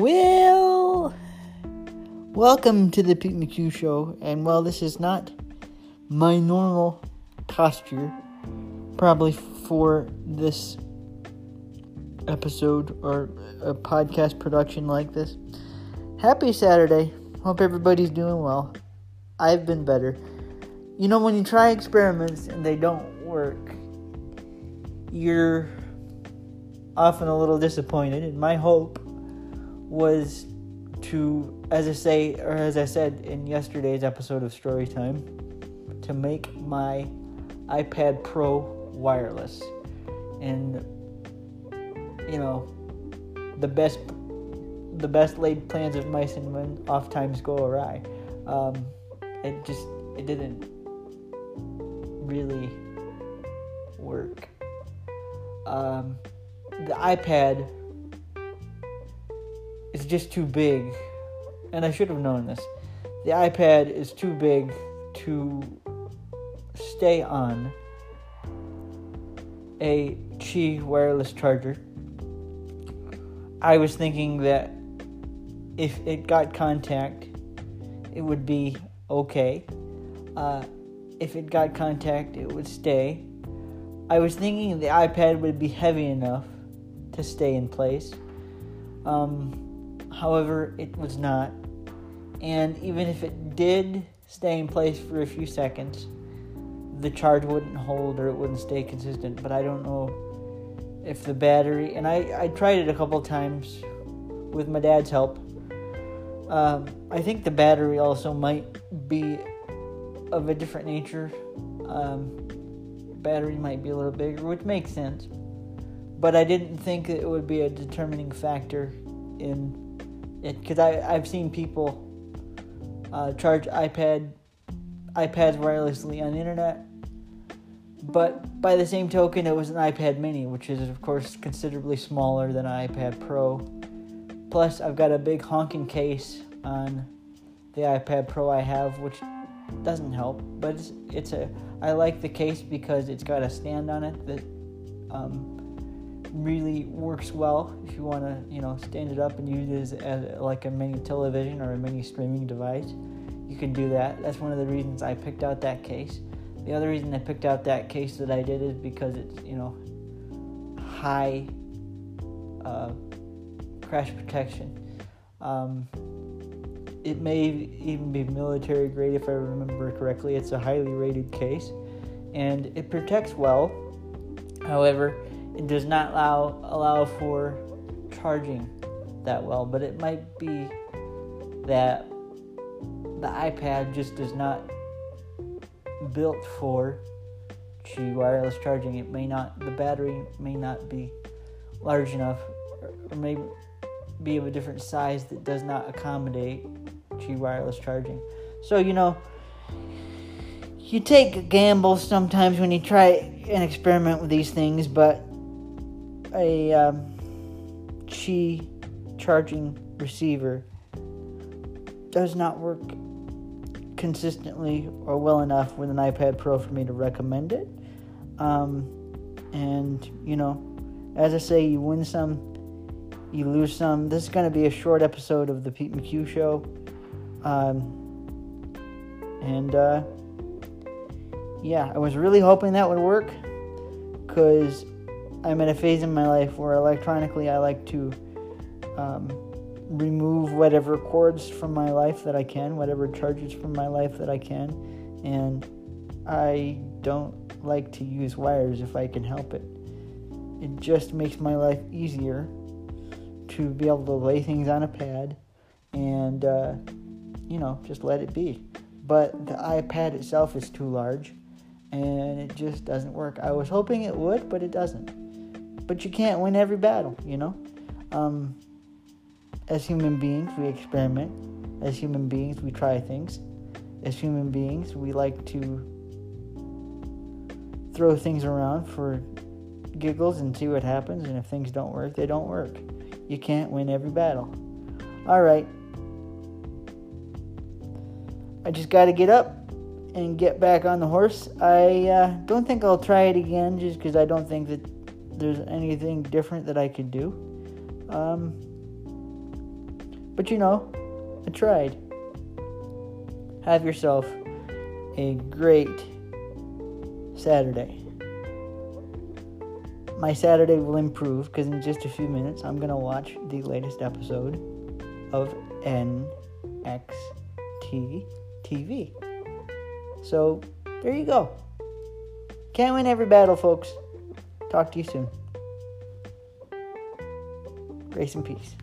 Well, welcome to the Pete McHugh Show. And while this is not my normal posture, probably for this episode or a podcast production like this, happy Saturday. Hope everybody's doing well. I've been better. You know, when you try experiments and they don't work, you're often a little disappointed. And my hope was to, as I say, or as I said in yesterday's episode of Storytime, to make my iPad Pro wireless. And you know, the best the best laid plans of mice and men oft times go awry. Um, it just it didn't really work. Um, the iPad is just too big, and I should have known this. The iPad is too big to stay on a Qi wireless charger. I was thinking that if it got contact, it would be okay. Uh, if it got contact, it would stay. I was thinking the iPad would be heavy enough to stay in place. Um, however, it was not. And even if it did stay in place for a few seconds, the charge wouldn't hold or it wouldn't stay consistent. But I don't know if the battery, and I, I tried it a couple times with my dad's help. Um, I think the battery also might be of a different nature. Um, battery might be a little bigger, which makes sense. But I didn't think it would be a determining factor in because I've seen people uh, charge iPad iPads wirelessly on the internet. But by the same token, it was an iPad Mini, which is of course considerably smaller than an iPad Pro. Plus, I've got a big honking case on the iPad Pro I have, which doesn't help. But it's, it's a I like the case because it's got a stand on it that um, really works well if you want to you know stand it up and use it as, as like a mini television or a mini streaming device. You can do that. That's one of the reasons I picked out that case. The other reason I picked out that case that I did is because it's you know high uh, crash protection. Um, it may even be military grade if I remember correctly. It's a highly rated case and it protects well. However, it does not allow allow for charging that well, but it might be that the iPad just is not built for Qi wireless charging. It may not the battery may not be large enough or may be of a different size that does not accommodate Qi wireless charging. So, you know, you take a gamble sometimes when you try and experiment with these things, but a um, Qi charging receiver does not work consistently or well enough with an iPad Pro for me to recommend it. Um, and, you know, as I say, you win some, you lose some. This is going to be a short episode of the Pete McHugh Show. Um, and, uh, yeah, I was really hoping that would work because I'm in a phase in my life where electronically I like to um, remove whatever cords from my life that I can, whatever charges from my life that I can, and I don't like to use wires if I can help it. It just makes my life easier to be able to lay things on a pad and, uh, you know, just let it be. But the iPad itself is too large and it just doesn't work. I was hoping it would, but it doesn't but you can't win every battle, you know? Um, as human beings, we experiment. As human beings, we try things. As human beings, we like to throw things around for giggles and see what happens. And if things don't work, they don't work. You can't win every battle. All right. I just got to get up and get back on the horse. I uh, don't think I'll try it again just because I don't think that there's anything different that I could do. Um, But you know, I tried. Have yourself a great Saturday. My Saturday will improve because in just a few minutes I'm going to watch the latest episode of NXT TV. So, there you go. Can't win every battle, folks. Talk to you soon. Grace and peace.